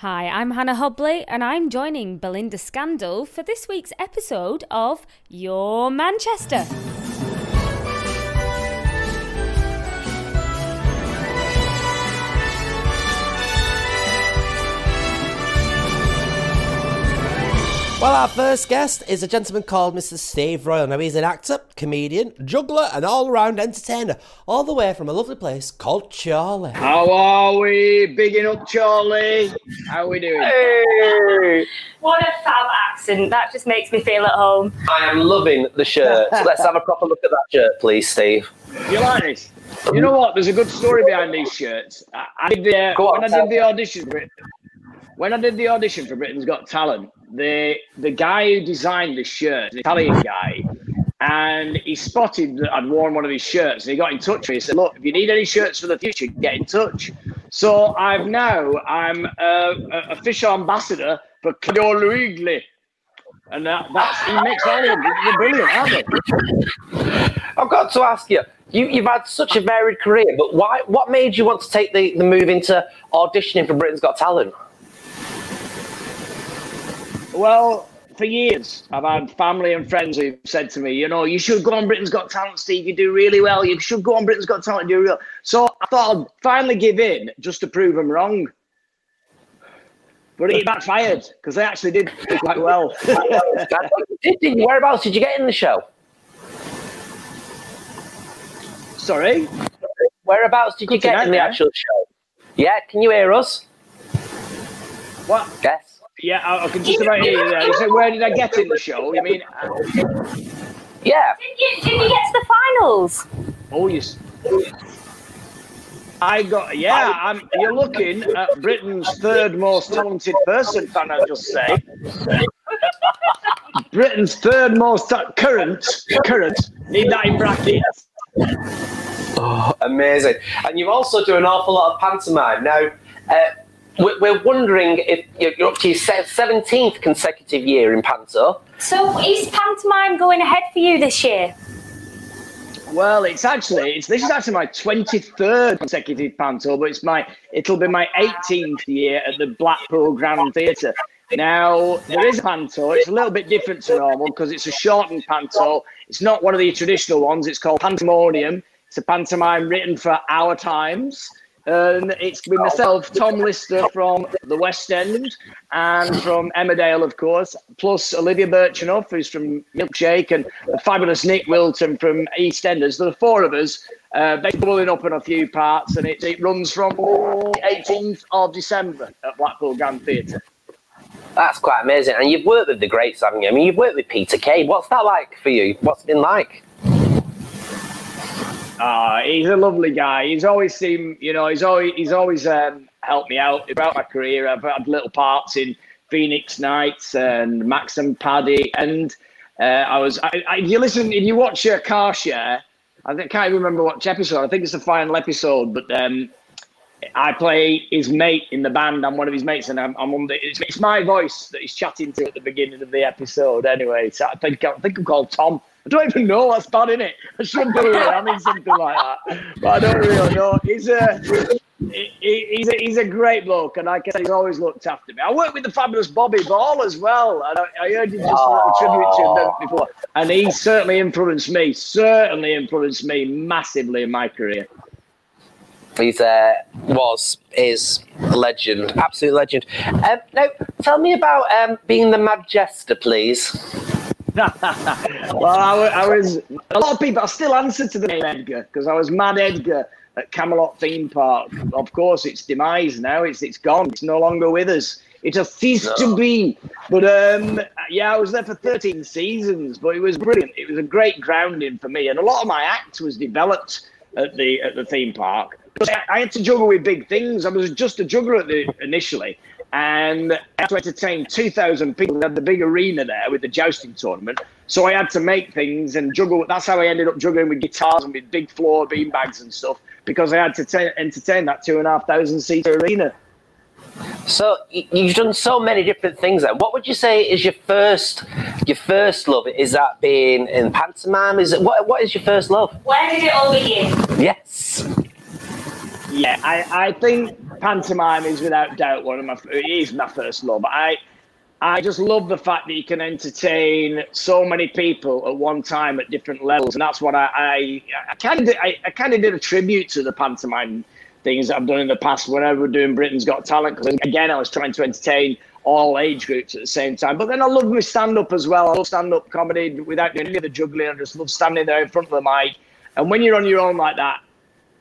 Hi, I'm Hannah Hobley, and I'm joining Belinda Scandal for this week's episode of Your Manchester. Well, our first guest is a gentleman called Mr. Steve Royle. Now, he's an actor, comedian, juggler, and all round entertainer, all the way from a lovely place called Chorley. How are we? Bigging up Chorley. How are we doing? Hey. What a fab accent. That just makes me feel at home. I am loving the shirt. Let's have a proper look at that shirt, please, Steve. You like this? You know what? There's a good story behind these shirts. I, I did the, when I did the audition for it, when I did the audition for Britain's Got Talent, the the guy who designed the shirt, the Italian guy, and he spotted that I'd worn one of his shirts, and he got in touch with me. He said, "Look, if you need any shirts for the future, get in touch." So I've now I'm a, a official ambassador for Claudio Lugli. And that, that's he makes all. They're brilliant, aren't? I've got to ask you, you you've had such a varied career, but why what made you want to take the, the move into auditioning for Britain's Got Talent? Well, for years, I've had family and friends who've said to me, you know, you should go on Britain's Got Talent, Steve. You do really well. You should go on Britain's Got Talent. Do real. So I thought I'd finally give in just to prove them wrong. But it backfired because they actually did quite well. whereabouts did you get in the show? Sorry? Whereabouts did you get in the actual show? Yeah, can you hear us? What? Yes. Yeah, I, I can just about hear you there. You said, where did I get in the show? You mean? Yeah. Did you, did you get to the finals? Oh, yes. I got, yeah, I'm, you're looking at Britain's third most talented person, can I just say? Britain's third most ta- current, current, need that in brackets. Oh, amazing. And you also do an awful lot of pantomime. Now, uh, we're wondering if you're up to your 17th consecutive year in Panto. So is pantomime going ahead for you this year? Well, it's actually it's this is actually my 23rd consecutive panto, but it's my it'll be my 18th year at the Blackpool Grand Theatre. Now there is a panto. It's a little bit different to normal because it's a shortened panto. It's not one of the traditional ones. It's called Pantomonium. It's a pantomime written for our times. And it's with myself, Tom Lister from the West End, and from Emmerdale, of course, plus Olivia Birchenough, who's from Milkshake, and the fabulous Nick Wilton from EastEnders. There are four of us. Uh, pulling up in a few parts, and it, it runs from 18th of December at Blackpool Grand Theatre. That's quite amazing. And you've worked with the greats, haven't you? I mean, you've worked with Peter Kay. What's that like for you? What's it been like? Uh, he's a lovely guy. He's always seemed, you know, he's always he's always um, helped me out throughout my career. I've had little parts in Phoenix Nights and Max and Paddy, and uh, I was. I, I, you listen, if you watch your car share, I can't even remember what episode. I think it's the final episode, but um, I play his mate in the band. I'm one of his mates, and I'm, I'm on the. It's, it's, my voice that he's chatting to at the beginning of the episode. Anyway, so I think I think I'm called Tom. I don't even know what's bad in it. I should be I mean something like that, but I don't really know. He's a he's a, he's a great bloke, and I said, he's always looked after me. I worked with the fabulous Bobby Ball as well, and I, I heard you just oh. tribute to him before, and he certainly influenced me. Certainly influenced me massively in my career. He's uh, was is a legend, absolute legend. Um, now, tell me about um, being the Mad Jester, please. well, I, I, was a lot of people. I still answer to the name Edgar because I was Mad Edgar at Camelot theme park. Of course, it's demise now. It's it's gone. It's no longer with us. It has ceased no. to be. But um, yeah, I was there for 13 seasons. But it was brilliant. It was a great grounding for me, and a lot of my act was developed at the at the theme park. I had to juggle with big things. I was just a juggler at the, initially, and I had to entertain 2,000 people. We had the big arena there with the jousting tournament. So I had to make things and juggle. That's how I ended up juggling with guitars and with big floor beanbags and stuff because I had to t- entertain that two and a half thousand seat arena. So you've done so many different things. Then, what would you say is your first, your first love? Is that being in pantomime? Is it what? What is your first love? Where did it all begin? Yes. Yeah, I, I think pantomime is without doubt one of my. It is my first love. I I just love the fact that you can entertain so many people at one time at different levels, and that's what I I, kind of I, I kind of did a tribute to the pantomime things that I've done in the past whenever we're doing Britain's Got Talent. Because again, I was trying to entertain all age groups at the same time. But then I love my stand up as well. I love stand up comedy without doing any of the juggling. I just love standing there in front of the mic. And when you're on your own like that,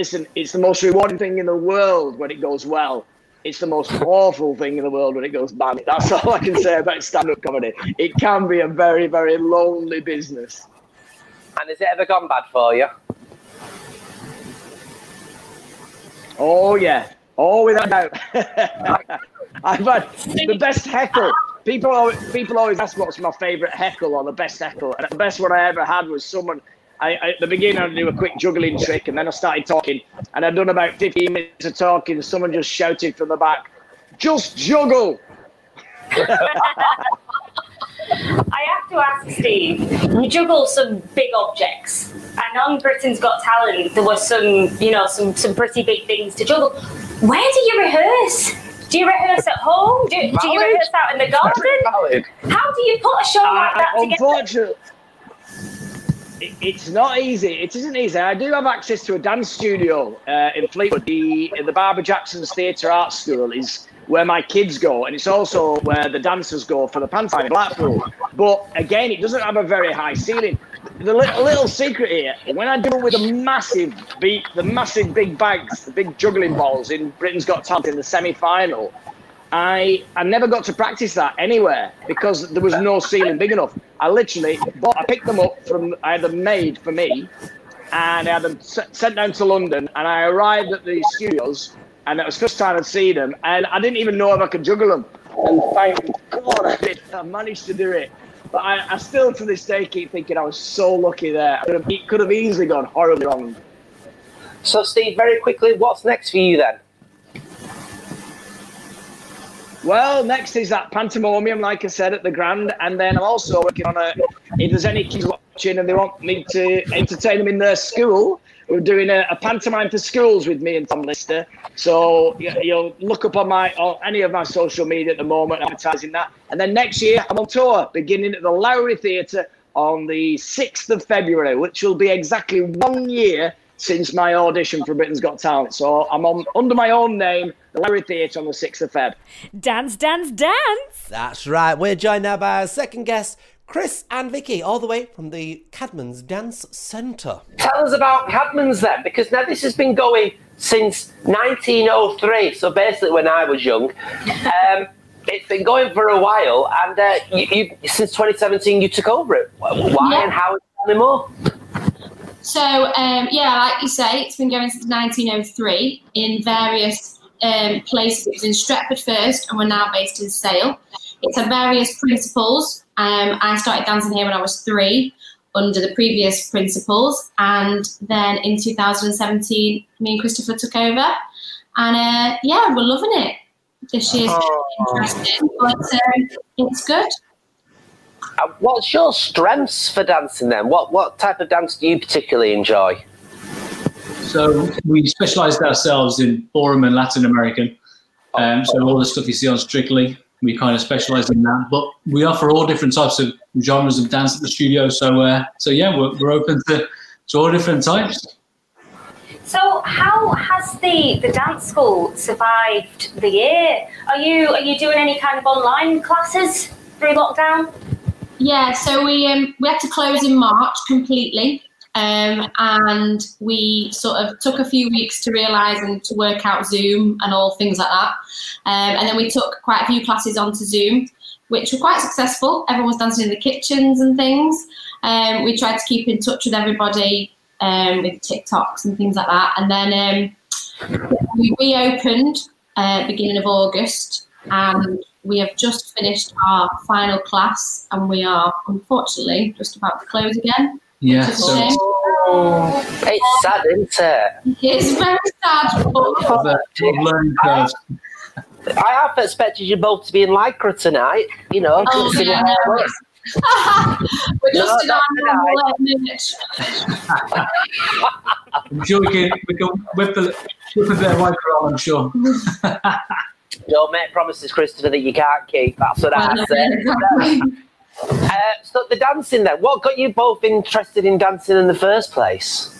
listen, it's the most rewarding thing in the world when it goes well. It's the most awful thing in the world when it goes bad. That's all I can say about stand up comedy. It can be a very, very lonely business. And has it ever gone bad for you? Oh yeah. Oh, without doubt. I've had the best heckle. People always, people always ask what's my favourite heckle or the best heckle. And the best one I ever had was someone. I, I, at the beginning, I'd do a quick juggling trick, and then I started talking. And I'd done about 15 minutes of talking. And someone just shouted from the back, "Just juggle!" I have to ask Steve, you juggle some big objects. And on Britain's Got Talent, there was some, you know, some, some pretty big things to juggle. Where do you rehearse? Do you rehearse at home? Do, do you rehearse out in the garden? How do you put a show like that together? It's not easy. It isn't easy. I do have access to a dance studio uh, in Fleetwood. The the Barbara Jackson's Theatre Arts School is where my kids go, and it's also where the dancers go for the pantomime in Blackpool. But again, it doesn't have a very high ceiling. The little, little secret here: when I do it with the massive beat, the massive big bags, the big juggling balls in Britain's Got Talent in the semi-final, I I never got to practice that anywhere because there was no ceiling big enough. I literally bought, I picked them up from I had them made for me, and I had them sent down to London. And I arrived at the studios, and it was the first time I'd seen them, and I didn't even know if I could juggle them. And thank God I did. I managed to do it. But I, I still to this day keep thinking I was so lucky there. Could have, it could have easily gone horribly wrong. So, Steve, very quickly, what's next for you then? Well, next is that pantomimium, like I said, at the Grand, and then I'm also working on a. If there's any kids watching and they want me to entertain them in their school, we're doing a, a pantomime for schools with me and Tom Lister. So you, you'll look up on my on any of my social media at the moment, advertising that. And then next year I'm on tour, beginning at the Lowry Theatre on the 6th of February, which will be exactly one year since my audition for Britain's Got Talent. So I'm on under my own name, the Lowry Theatre on the 6th of Feb. Dance, dance, dance. That's right. We're joined now by our second guest, Chris and Vicky, all the way from the Cadman's Dance Centre. Tell us about Cadman's then, because now this has been going since 1903, so basically when I was young. Um, it's been going for a while, and uh, you, you, since 2017 you took over it. Why Yeah. and how? Tell me more. So, um, yeah, like you say, it's been going since 1903 in various um, places. It was in Stretford first, and we're now based in Sale. It's had various principals. Um, I started dancing here when I was three under the previous principals, and then in 2017, me and Christopher took over. And uh, yeah, we're loving it. This year's interesting, but um, it's good. Uh, what's your strengths for dancing then? What what type of dance do you particularly enjoy? So we specialised ourselves in ballroom and Latin American. Um, so all the stuff you see on Strictly, we kind of specialise in that. But we offer all different types of genres of dance at the studio. So uh, so yeah, we're, we're open to, to all different types. So, how has the, the dance school survived the year? Are you are you doing any kind of online classes through lockdown? Yeah, so we um, we had to close in March completely, um, and we sort of took a few weeks to realise and to work out Zoom and all things like that. Um, and then we took quite a few classes onto Zoom, which were quite successful. Everyone was dancing in the kitchens and things. Um, we tried to keep in touch with everybody um, with TikToks and things like that. And then um, we reopened uh, beginning of August, and we have just finished our final class, and we are unfortunately just about to close again. Yeah. Which is a oh, So shame. It's sad, isn't it? It's very sad, but the learning curves. I half expected you both to be in lycra tonight. You know, Oh, considering yeah, no. We're just No, an not animal merch. I'm sure we can we can whip a, whip a bit of white on. I'm sure. Don't make promises, Christopher, that you can't keep. That's what I say. Uh, so the dancing then. What got you both interested in dancing in the first place?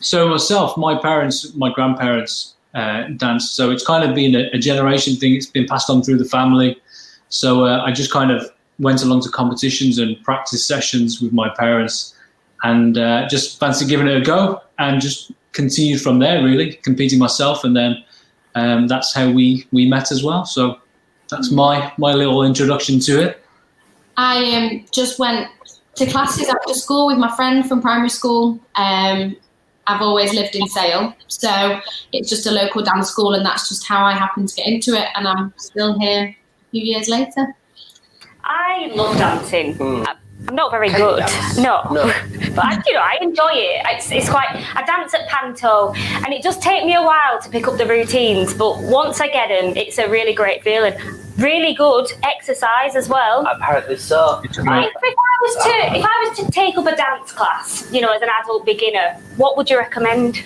So myself, my parents, my grandparents uh, danced. So it's kind of been a, a generation thing. It's been passed on through the family. So uh, I just kind of went along to competitions and practice sessions with my parents, and uh, just fancy giving it a go, and just continued from there. Really competing myself, and then um, that's how we we met as well. So that's my my little introduction to it. I um, just went to classes after school with my friend from primary school. Um, I've always lived in Sale, so it's just a local dance school, and that's just how I happened to get into it. And I'm still here a few years later. I love dancing. Hmm. I'm not very Can good. dance? No. No. but I, you know, I enjoy it. It's, it's quite. I dance at Panto, and it does take me a while to pick up the routines. But once I get them, it's a really great feeling. Really good exercise as well. Apparently so. It's If, if I was to, if I was to take up a dance class, you know, as an adult beginner, what would you recommend?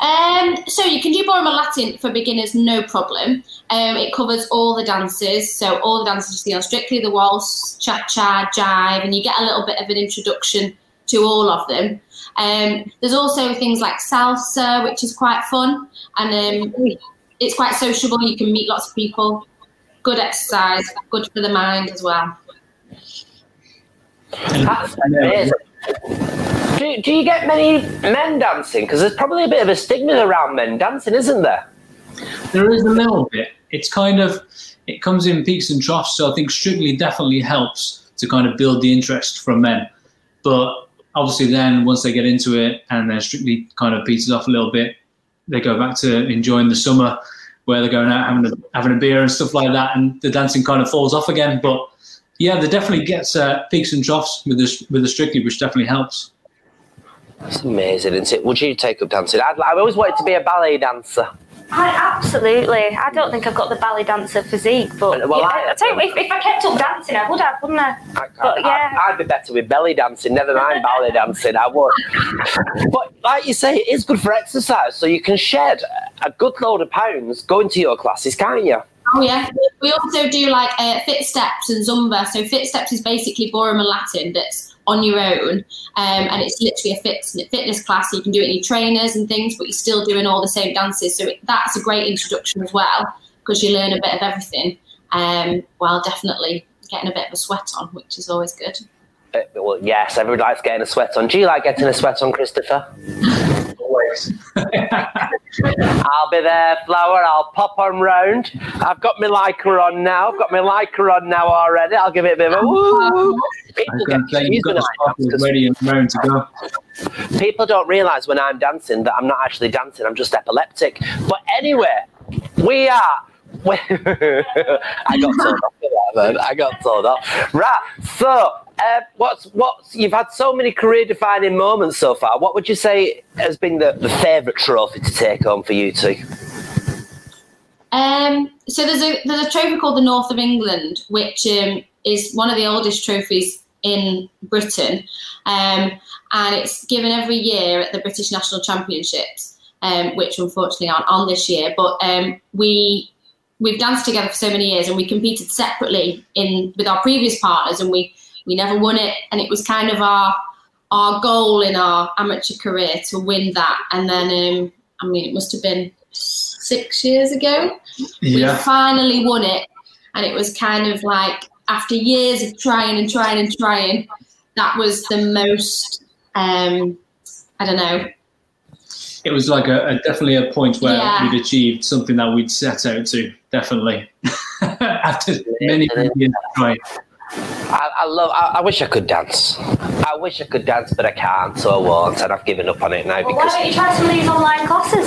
Um, so you can do Ballroom Latin for beginners, no problem. Um, it covers all the dances, so all the dances you see on Strictly, the waltz, cha-cha, jive, and you get a little bit of an introduction to all of them. Um, there's also things like salsa, which is quite fun, and um, it's quite sociable. You can meet lots of people. Good exercise, good for the mind as well. Do, do you get many men dancing? Because there's probably a bit of a stigma around men dancing, isn't there? There is a little bit. It's kind of it comes in peaks and troughs. So I think Strictly definitely helps to kind of build the interest from men. But obviously, then once they get into it and then Strictly kind of peters off a little bit, they go back to enjoying the summer where they're going out having a, having a beer and stuff like that, and the dancing kind of falls off again. But yeah, there definitely gets uh, peaks and troughs with the with the Strictly, which definitely helps. It's amazing, isn't it? Would you take up dancing? I'd, I've always wanted to be a ballet dancer. I, absolutely. I don't think I've got the ballet dancer physique, but Well, yeah, I- I, tell you, if, if I kept up dancing, I would have, wouldn't I? I, But yeah. I, would be better with belly dancing, never mind ballet dancing. I would. But like you say, it is good for exercise, so you can shed a good load of pounds going to your classes, can't you? Oh yeah. We also do like uh, fit steps and zumba. So fit steps is basically ballroom and Latin that's on your own, um, and it's literally a fitness class. You can do it in your trainers and things, but you're still doing all the same dances. So it, that's a great introduction as well because you learn a bit of everything, um, while definitely getting a bit of a sweat on, which is always good. Uh, well, yes, everybody likes getting a sweat on. Do you like getting a sweat on, Christopher? Always. I'll be there, Flower. I'll pop on round. I've got my lycra on now. I've got my lycra on now already. I'll give it a bit of a woo. People, going to say you've got the sparkles ready and raring to go. people don't realise when I'm dancing that I'm not actually dancing. I'm just epileptic. But anyway, we are. I got told off man. I got told off. Right. So, uh, what's what's you've had so many career-defining moments so far. What would you say has been the, the favourite trophy to take home for you two? Um, so there's a there's a trophy called the North of England, which um, is one of the oldest trophies in Britain, um, and it's given every year at the British National Championships, um, which unfortunately aren't on this year. But um, we we've danced together for so many years, and we competed separately in with our previous partners, and we we never won it, and it was kind of our our goal in our amateur career to win that, and then um, I mean it must have been six years ago. We finally won it. And it was kind of like after years of trying and trying and trying that was the most um i don't know. It was like a, a definitely a point where Yeah. we'd achieved something that we'd set out to. Definitely. After many many years trying. I, I love. I, I wish I could dance. I wish I could dance, but I can't, so I won't, and I've given up on it now Well, why because don't you try some of these online classes?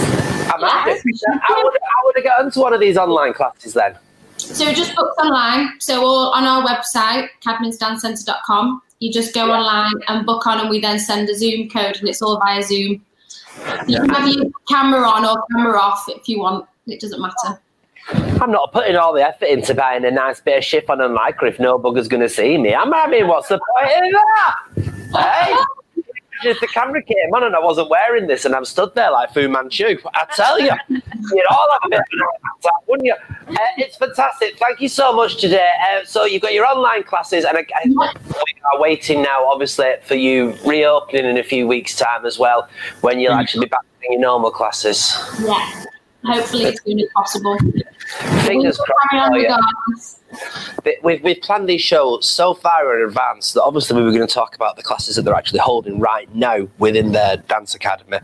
I might. I would. I would have got onto one of these online classes then. so just booked online so all on our website cadmansdancecentre.com you just go online and book on and we then send a zoom code and it's all via zoom you can have your camera on or camera off if you want it doesn't matter I'm not putting all the effort into buying a nice bit of chiffon and lycra if no bugger's going to see me. I'm, I mean, what's the point in that? Hey? If the camera came on and I wasn't wearing this and I'm stood there like Fu Manchu, I tell you, you'd all have a bit of an wouldn't you? Uh, it's fantastic. Thank you so much today. Uh, so you've got your online classes, and I, I, we are waiting now, obviously, for you reopening in a few weeks' time as well, when you'll actually be back in your normal classes. Yeah. Hopefully as soon as possible. Fingers We'll crossed. carry on for you. regardless. But We've, we've planned these shows so far in advance that obviously we were going to talk about the classes that they're actually holding right now within their dance academy.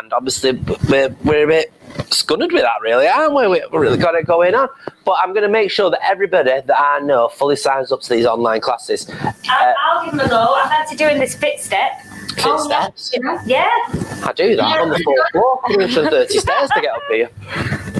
And obviously we're, we're a bit scunnered with that, really, aren't we? We've really got it going on. But I'm going to make sure that everybody that I know fully signs up to these online classes. I'll, I'll give them a go. I've had to doing this fit step. Fit Oh, yeah. steps. Yeah. Yeah. I do that on the fourth floor, 130 stairs to get up here.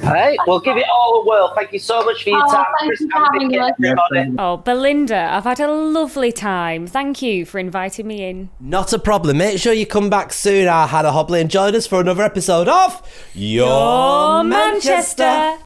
All right, we'll give it all a whirl. Thank you so much for your Oh, time, Chris you for and having Vicky, Oh, Belinda, I've had a lovely time. Thank you for inviting me in. Not a problem. Make sure you come back soon. I had a hobbly and join us for another episode of Your Your Manchester.